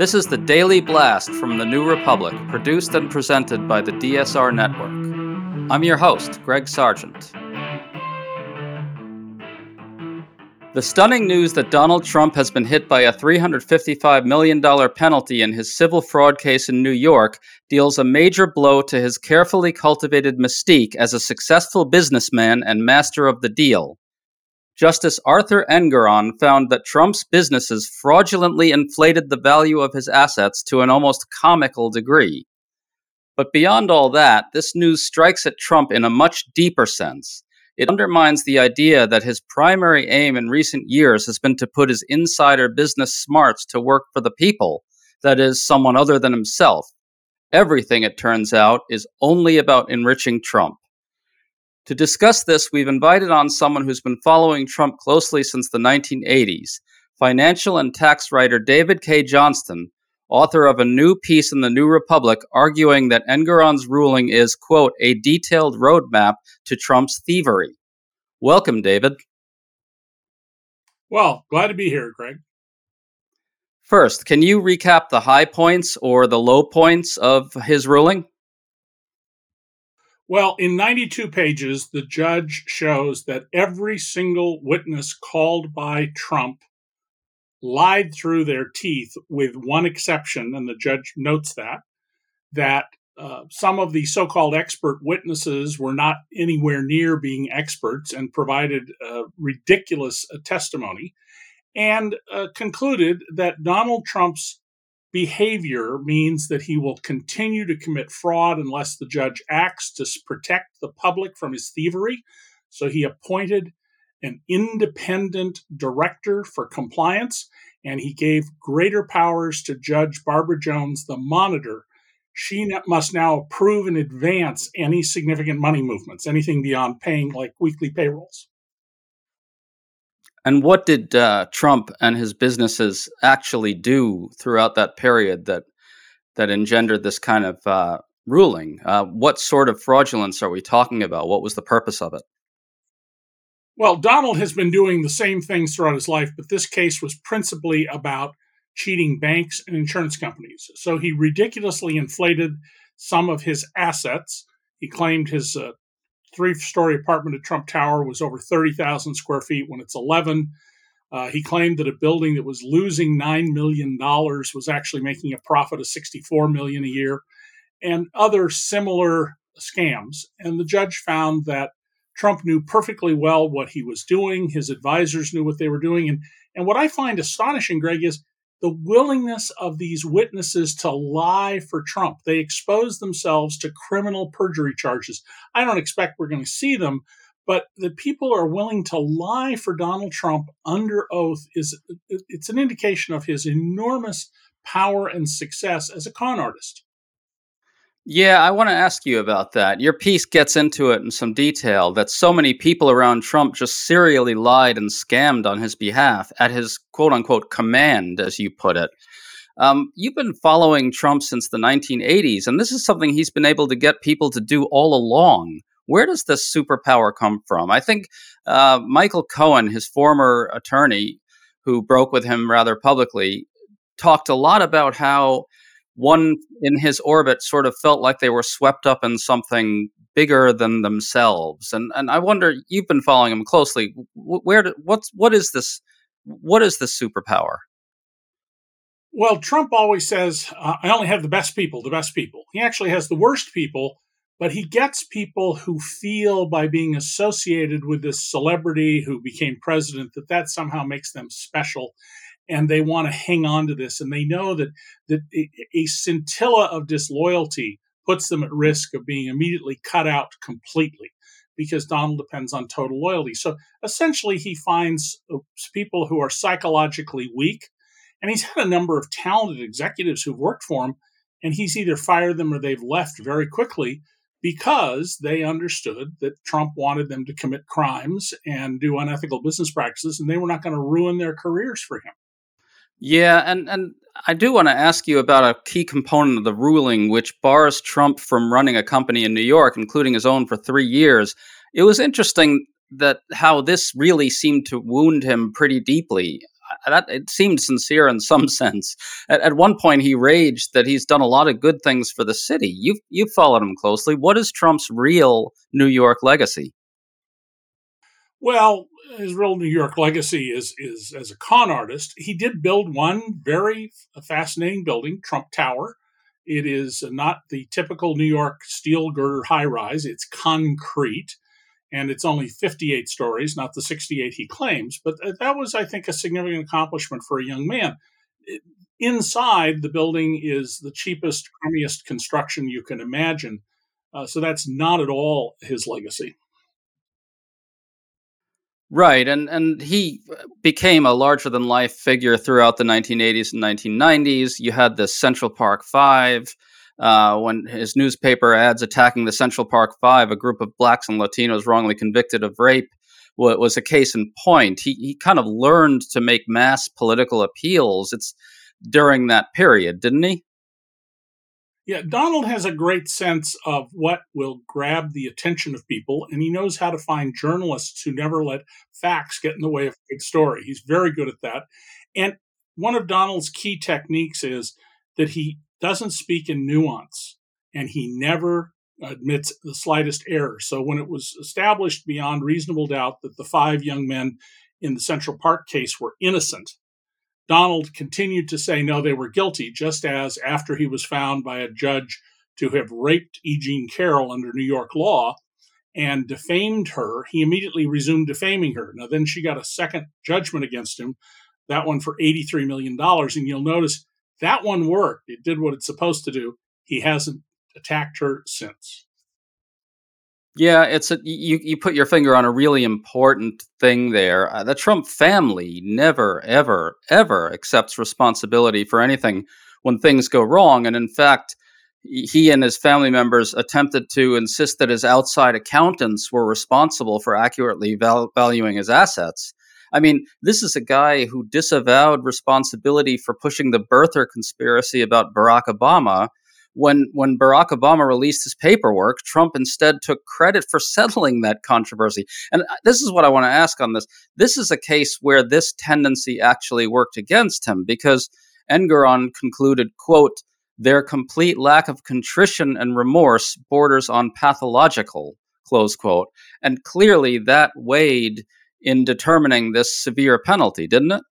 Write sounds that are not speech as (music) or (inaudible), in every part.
This is the Daily Blast from the New Republic, produced and presented by the DSR Network. I'm your host, Greg Sargent. The stunning news that Donald Trump has been hit by a $355 million penalty in his civil fraud case in New York deals a major blow to his carefully cultivated mystique as a successful businessman and master of the deal. Justice Arthur Engoron found that Trump's businesses fraudulently inflated the value of his assets to an almost comical degree. But beyond all that, this news strikes at Trump in a much deeper sense. It undermines the idea that his primary aim in recent years has been to put his insider business smarts to work for the people, that is, someone other than himself. Everything, it turns out, is only about enriching Trump. To discuss this, we've invited on someone who's been following Trump closely since the 1980s financial and tax writer David Cay Johnston, author of a new piece in the New Republic arguing that Engoron's ruling is, quote, a detailed roadmap to Trump's thievery. Welcome, David. Well, glad to be here, Greg. First, can you recap the high points or the low points of his ruling? Well, in 92 pages, the judge shows that every single witness called by Trump lied through their teeth, with one exception, and the judge notes that, that uh, some of the so called expert witnesses were not anywhere near being experts and provided uh, ridiculous uh, testimony, and uh, concluded that Donald Trump's behavior means that he will continue to commit fraud unless the judge acts to protect the public from his thievery. So he appointed an independent director for compliance, and he gave greater powers to Judge Barbara Jones, the monitor. She must now approve in advance any significant money movements, anything beyond paying like weekly payrolls. And what did uh, Trump and his businesses actually do throughout that period that that engendered this kind of uh, ruling? Uh, what sort of fraudulence are we talking about? What was the purpose of it? Well, Donald has been doing the same things throughout his life, but this case was principally about cheating banks and insurance companies. So he ridiculously inflated some of his assets. He claimed his uh, three story apartment at Trump Tower was over 30,000 square feet when it's 11. Uh, he claimed that a building that was losing $9 million was actually making a profit of 64 million a year and other similar scams. And the judge found that Trump knew perfectly well what he was doing. His advisors knew what they were doing. And, and what I find astonishing, Greg, is the willingness of these witnesses to lie for Trump. They expose themselves to criminal perjury charges. I don't expect we're going to see them, but the people are willing to lie for Donald Trump under oath is it's an indication of his enormous power and success as a con artist. Yeah, I want to ask you about that. Your piece gets into it in some detail that so many people around Trump just serially lied and scammed on his behalf at his quote unquote command, as you put it. Um, you've been following Trump since the 1980s, and this is something he's been able to get people to do all along. Where does this superpower come from? I think uh, Michael Cohen, his former attorney, who broke with him rather publicly, talked a lot about how one in his orbit sort of felt like they were swept up in something bigger than themselves. And and I wonder, you've been following him closely. Where what's what is this? What is this superpower? Well, Trump always says, uh, "I only have the best people, the best people." He actually has the worst people, but he gets people who feel by being associated with this celebrity who became president that that somehow makes them special and they want to hang on to this and they know that that a scintilla of disloyalty puts them at risk of being immediately cut out completely because Donald depends on total loyalty. So essentially he finds uh, people who are psychologically weak and he's had a number of talented executives who've worked for him and he's either fired them or they've left very quickly because they understood that Trump wanted them to commit crimes and do unethical business practices, and they were not going to ruin their careers for him. Yeah, and and I do want to ask you about a key component of the ruling, which bars Trump from running a company in New York, including his own, for three years. It was interesting that how this really seemed to wound him pretty deeply. That it seemed sincere in some (laughs) sense. At, at one point, he raged that he's done a lot of good things for the city. You've you've followed him closely. What is Trump's real New York legacy? Well, his real New York legacy is is as a con artist. He did build one very fascinating building, Trump Tower. It is not the typical New York steel girder high rise. It's concrete, and it's only 58 stories, not the 68 he claims. But that was, I think, a significant accomplishment for a young man. inside, the building is the cheapest, crummiest construction you can imagine. Uh, so that's not at all his legacy. Right, and and he became a larger than life figure throughout the 1980s and 1990s. You had the Central Park Five, uh, when his newspaper ads attacking the Central Park Five, a group of blacks and Latinos wrongly convicted of rape, was a case in point. He he kind of learned to make mass political appeals. It's during that period, didn't he? Yeah, Donald has a great sense of what will grab the attention of people, and he knows how to find journalists who never let facts get in the way of a good story. He's very good at that. And one of Donald's key techniques is that he doesn't speak in nuance and he never admits the slightest error. So when it was established beyond reasonable doubt that the five young men in the Central Park case were innocent, Donald continued to say no, they were guilty, just as after he was found by a judge to have raped E. Jean Carroll under New York law and defamed her, he immediately resumed defaming her. Now, then she got a second judgment against him, that one for $83 million. And you'll notice that one worked. It did what it's supposed to do. He hasn't attacked her since. Yeah, it's a you. You put your finger on a really important thing there. Uh, the Trump family never, ever, ever accepts responsibility for anything when things go wrong, and in fact, he and his family members attempted to insist that his outside accountants were responsible for accurately val- valuing his assets. I mean, this is a guy who disavowed responsibility for pushing the birther conspiracy about Barack Obama when when Barack Obama released his paperwork, Trump instead took credit for (laughs) settling that controversy. And uh, this is what I want to ask on this. This is a case where this tendency actually worked against him because Engoron concluded, quote, their complete lack of contrition and remorse borders on pathological, close quote. And clearly that weighed in determining this severe penalty, didn't it?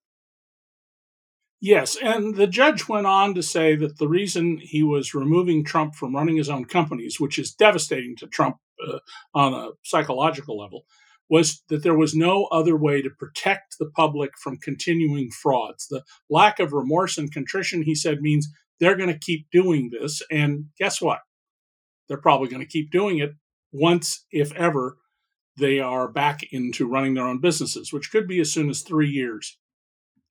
Yes, and the judge went on to say that the reason he was removing Trump from running his own companies, which is devastating to Trump uh, on a psychological level, was that there was no other way to protect the public from continuing frauds. The lack of remorse and contrition, he said, means they're going to keep doing this. And guess what? They're probably going to keep doing it once, if ever, they are back into running their own businesses, which could be as soon as three years.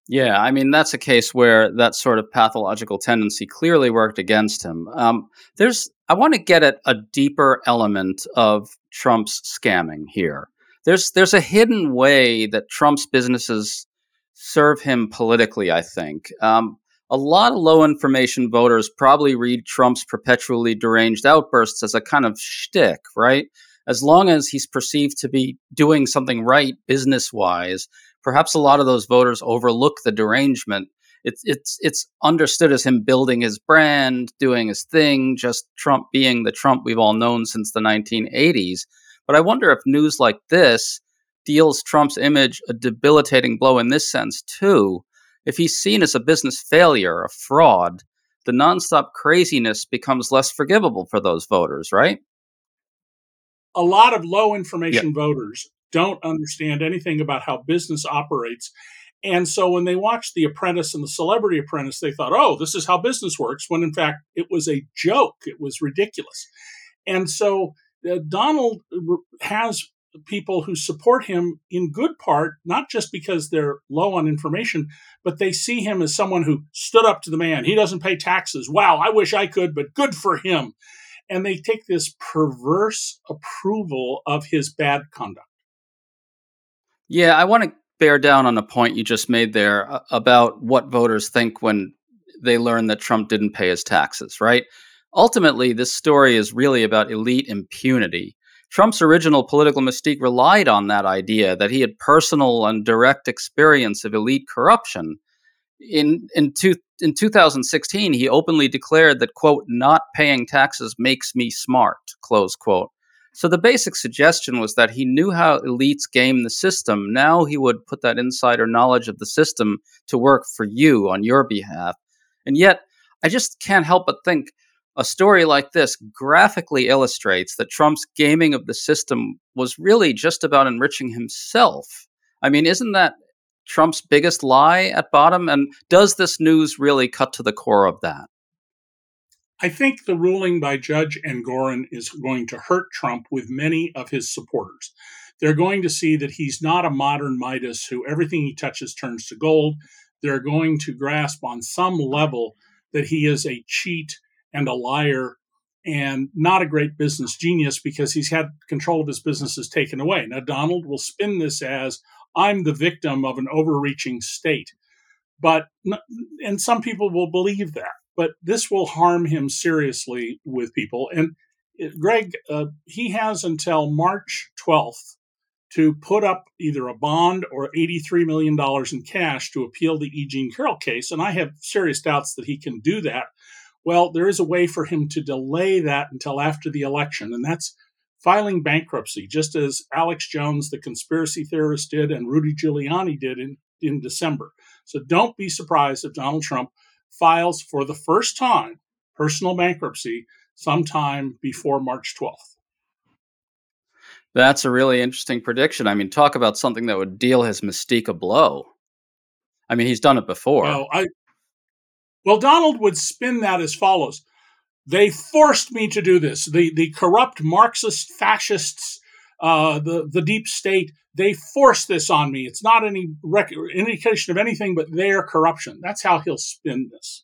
Yeah, I mean that's a case where that sort of pathological tendency clearly worked against him. Um, there's, I want to get at a deeper element of Trump's scamming here. There's there's a hidden way that Trump's businesses serve him politically. I think um, a lot of low information voters probably read Trump's perpetually deranged outbursts as a kind of shtick, right? As long as he's perceived to be doing something right business wise perhaps a lot of those voters overlook the derangement. It's it's it's understood as him building his brand, doing his thing, just Trump being the Trump we've all known since the 1980s. But I wonder if news like this deals Trump's image a debilitating blow in this sense too. If he's seen as a business failure, a fraud, the nonstop craziness becomes less forgivable for those voters, right? A lot of low information voters don't understand anything about how business operates. And so when they watched The Apprentice and The Celebrity Apprentice, they thought, oh, this is how business works, when in fact it was a joke. It was ridiculous. And so uh, Donald has people who support him in good part, not just because they're low on information, but they see him as someone who stood up to the man. He doesn't pay taxes. Wow, I wish I could, but good for him. And they take this perverse approval of his bad conduct. Yeah, I want to bear down on a point you just made there uh, about what voters think when they learn that Trump didn't pay his taxes, right? Ultimately, this story is really about elite impunity. Trump's original political mystique relied on that idea that he had personal and direct experience of elite corruption. In in, two, in 2016, he openly declared that quote not paying taxes makes me smart close quote. So the basic suggestion was that he knew how elites game the system. Now he would put that insider knowledge of the system to work for you on your behalf. And yet, I just can't help but think a story like this graphically illustrates that Trump's gaming of the system was really just about enriching himself. I mean, isn't that Trump's biggest lie at bottom? And does this news really cut to the core of that? I think the ruling by Judge Engoron is going to hurt Trump with many of his supporters. They're going to see that he's not a modern Midas who everything he touches turns to gold. They're going to grasp on some level that he is a cheat and a liar and not a great business genius because he's had control of his businesses taken away. Now, Donald will spin this as I'm the victim of an overreaching state. But, and some people will believe that but this will harm him seriously with people. And it, Greg, uh, he has until March 12th to put up either a bond or $83 million in cash to appeal the E. Jean Carroll case. And I have serious doubts that he can do that. Well, there is a way for him to delay that until after the election, and that's filing bankruptcy, just as Alex Jones, the conspiracy theorist, did, and Rudy Giuliani did in, in December. So don't be surprised if Donald Trump files for the first time personal bankruptcy sometime before March 12th. That's a really interesting prediction. I mean, talk about something that would deal his mystique a blow. I mean, he's done it before. Well, I, well, Donald would spin that as follows. They forced me to do this. The, the corrupt Marxist fascists, uh, the, the deep state, they force this on me. It's not any rec- indication of anything but their corruption. That's how he'll spin this.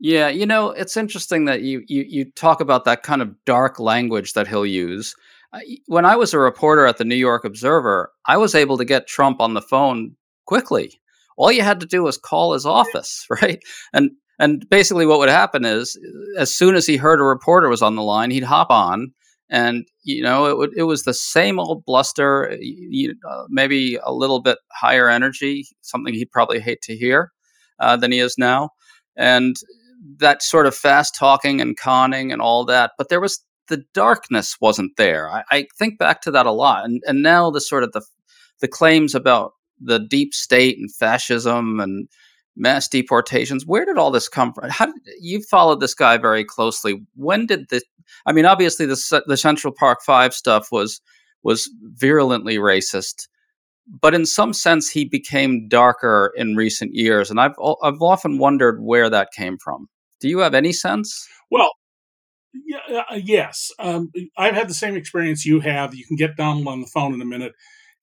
Yeah, you know, it's interesting that you you you talk about that kind of dark language that he'll use. When I was a reporter at the New York Observer, I was able to get Trump on the phone quickly. All you had to do was call his office, (laughs) right? And and basically what would happen is as soon as he heard a reporter was on the line, he'd hop on and you know it, it was the same old bluster you, uh, maybe a little bit higher energy something he'd probably hate to hear uh, than he is now and that sort of fast talking and conning and all that but there was the darkness wasn't there I, I think back to that a lot and, and now the sort of the the claims about the deep state and fascism and mass deportations. Where did all this come from? How did, you followed this guy very closely? When did the? I mean, obviously the the Central Park Five stuff was was virulently racist. But in some sense, he became darker in recent years, and I've I've often wondered where that came from. Do you have any sense? Well, yeah, uh, yes, um, I've had the same experience you have. You can get Donald on the phone in a minute.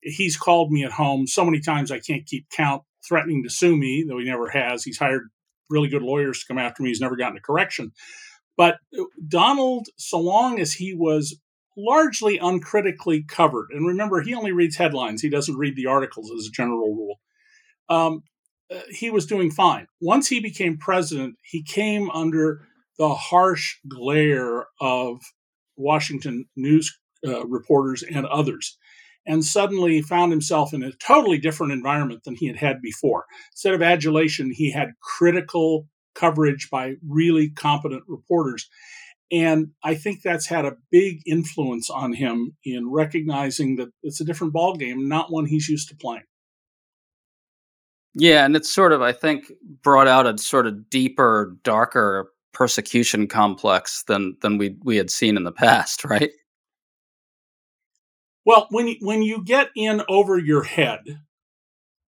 He's called me at home so many times I can't keep count, threatening to sue me, though he never has. He's hired really good lawyers to come after me. He's never gotten a correction. But uh, Donald, so long as he was largely uncritically covered, and remember, he only reads headlines, he doesn't read the articles as a general rule. Um, uh, he was doing fine. Once he became president, he came under the harsh glare of Washington news uh, reporters and others, and suddenly found himself in a totally different environment than he had had before. Instead of adulation, he had critical coverage by really competent reporters. And I think that's had a big influence on him in recognizing that it's a different ballgame, not one he's used to playing. Yeah, and it's sort of, I think, brought out a sort of deeper, darker persecution complex than than we we had seen in the past, (laughs) right? Well, when you, when you get in over your head,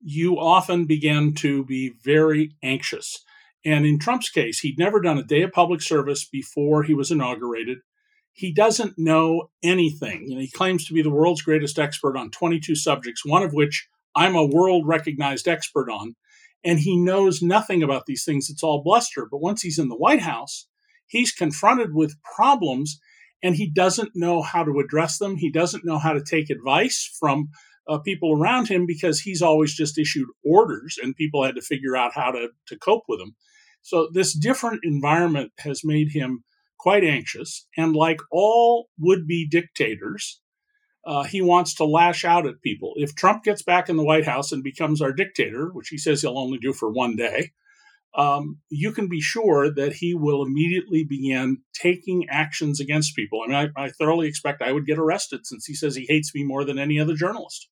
you often begin to be very anxious. And in Trump's case, he'd never done a day of public service before he was inaugurated. He doesn't know anything. You know, he claims to be the world's greatest expert on 22 subjects, one of which I'm a world recognized expert on. And he knows nothing about these things. It's all bluster. But once he's in the White House, he's confronted with problems and he doesn't know how to address them. He doesn't know how to take advice from uh, people around him because he's always just issued orders and people had to figure out how to, to cope with them. So, this different environment has made him quite anxious. And like all would be dictators, uh, he wants to lash out at people. If Trump gets back in the White House and becomes our dictator, which he says he'll only do for one day, um, you can be sure that he will immediately begin taking actions against people. I mean, I, I thoroughly expect I would get arrested since he says he hates me more than any other journalist.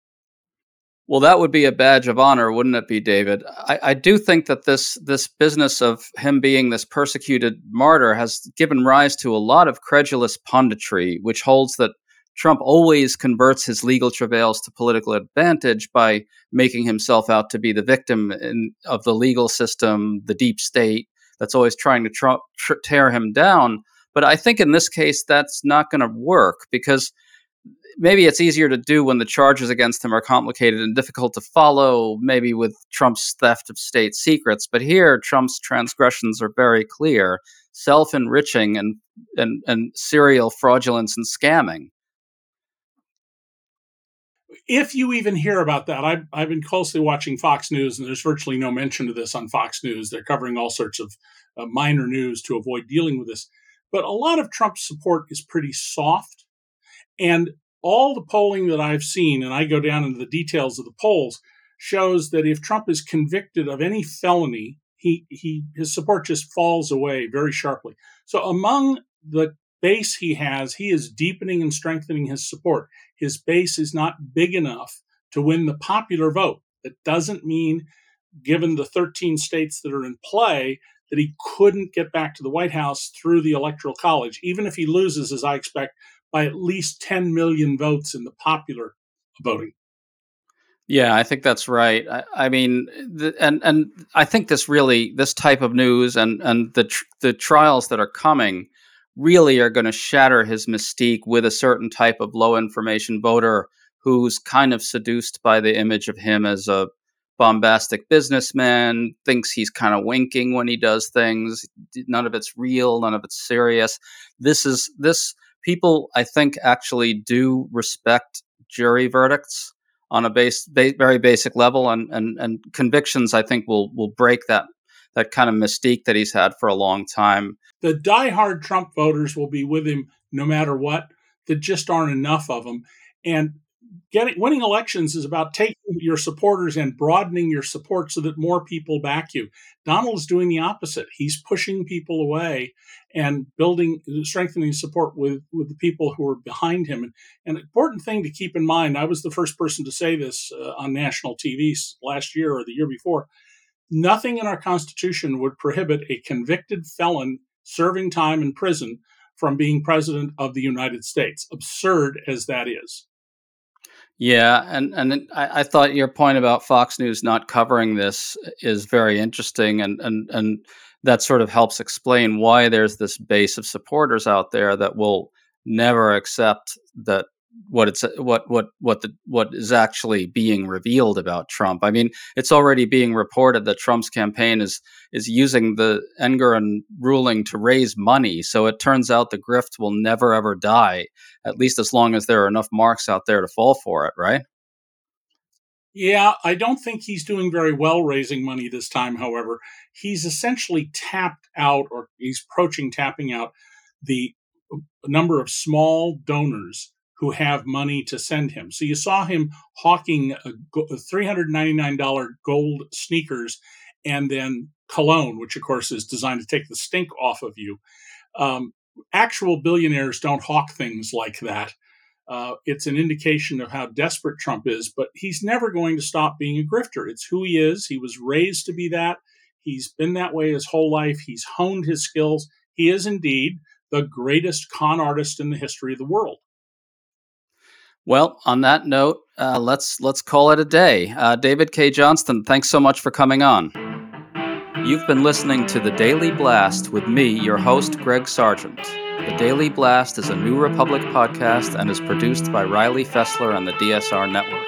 Well, that would be a badge of honor, wouldn't it be, David? I, I, do think that this this business of him being this persecuted martyr has given rise to a lot of credulous punditry, which holds that Trump always converts his legal travails to political advantage by making himself out to be the victim in, of the legal system, the deep state that's always trying to tr- tear him down. But I think in this case, that's not going to work because maybe it's easier to do when the charges against him are complicated and difficult to follow, maybe with Trump's theft of state secrets. But here, Trump's transgressions are very clear self enriching and, and, and serial fraudulence and scamming. If you even hear about that, I've, I've been closely watching Fox News, and there's virtually no mention of this on Fox News. They're covering all sorts of uh, minor news to avoid dealing with this. But a lot of Trump's support is pretty soft. And all the polling that I've seen, and I go down into the details of the polls, shows that if Trump is convicted of any felony, he, he his support just falls away very sharply. So among the base he has, he is deepening and strengthening his support. His base is not big enough to win the popular vote. That doesn't mean, given the 13 states that are in play, that he couldn't get back to the White House through the Electoral College, even if he loses, as I expect, by at least 10 million votes in the popular voting. Yeah, I think that's right. I, I mean, the, and and I think this really this type of news and and the tr- the trials that are coming really are going to shatter his mystique with a certain type of low information voter who's kind of seduced by the image of him as a bombastic businessman, thinks he's kind of winking when he does things. None of it's real, none of it's serious. This is this people, I think, actually do respect jury verdicts on a base, ba- very basic level, and, and and convictions. I think will will break that that kind of mystique that he's had for a long time. The diehard Trump voters will be with him no matter what. There just aren't enough of them, and getting winning elections is about taking your supporters and broadening your support so that more people back you. Donald is doing the opposite. He's pushing people away and building strengthening support with with the people who are behind him. And an important thing to keep in mind, I was the first person to say this uh, on national TV last year or the year before. Nothing in our constitution would prohibit a convicted felon serving time in prison from being president of the United States, absurd as that is. Yeah, and and I, I, thought your point about Fox News not covering this is very interesting, and and and that sort of helps explain why there's this base of supporters out there that will never accept that what it's what what what the what is actually being revealed about Trump. I mean, it's already being reported that Trump's campaign is is using the Engoron ruling to raise money. So it turns out the grift will never ever die, at least as long as there are enough marks out there to fall for it, right? Yeah, I don't think he's doing very well raising money this time, however. He's essentially tapped out or he's approaching tapping out the number of small donors who have money to send him. So you saw him hawking a $399 gold sneakers and then cologne, which of course is designed to take the stink off of you. Um, actual billionaires don't hawk things like that. Uh, it's an indication of how desperate Trump is, but he's never going to stop being a grifter. It's who he is. He was raised to be that. He's been that way his whole life. He's honed his skills. He is indeed the greatest con artist in the history of the world. Well, on that note, uh, let's let's call it a day. Uh, David Cay Johnston, thanks so much for coming on. You've been listening to the Daily Blast with me, your host, Greg Sargent. The Daily Blast is a New Republic podcast and is produced by Riley Fessler on the DSR Network.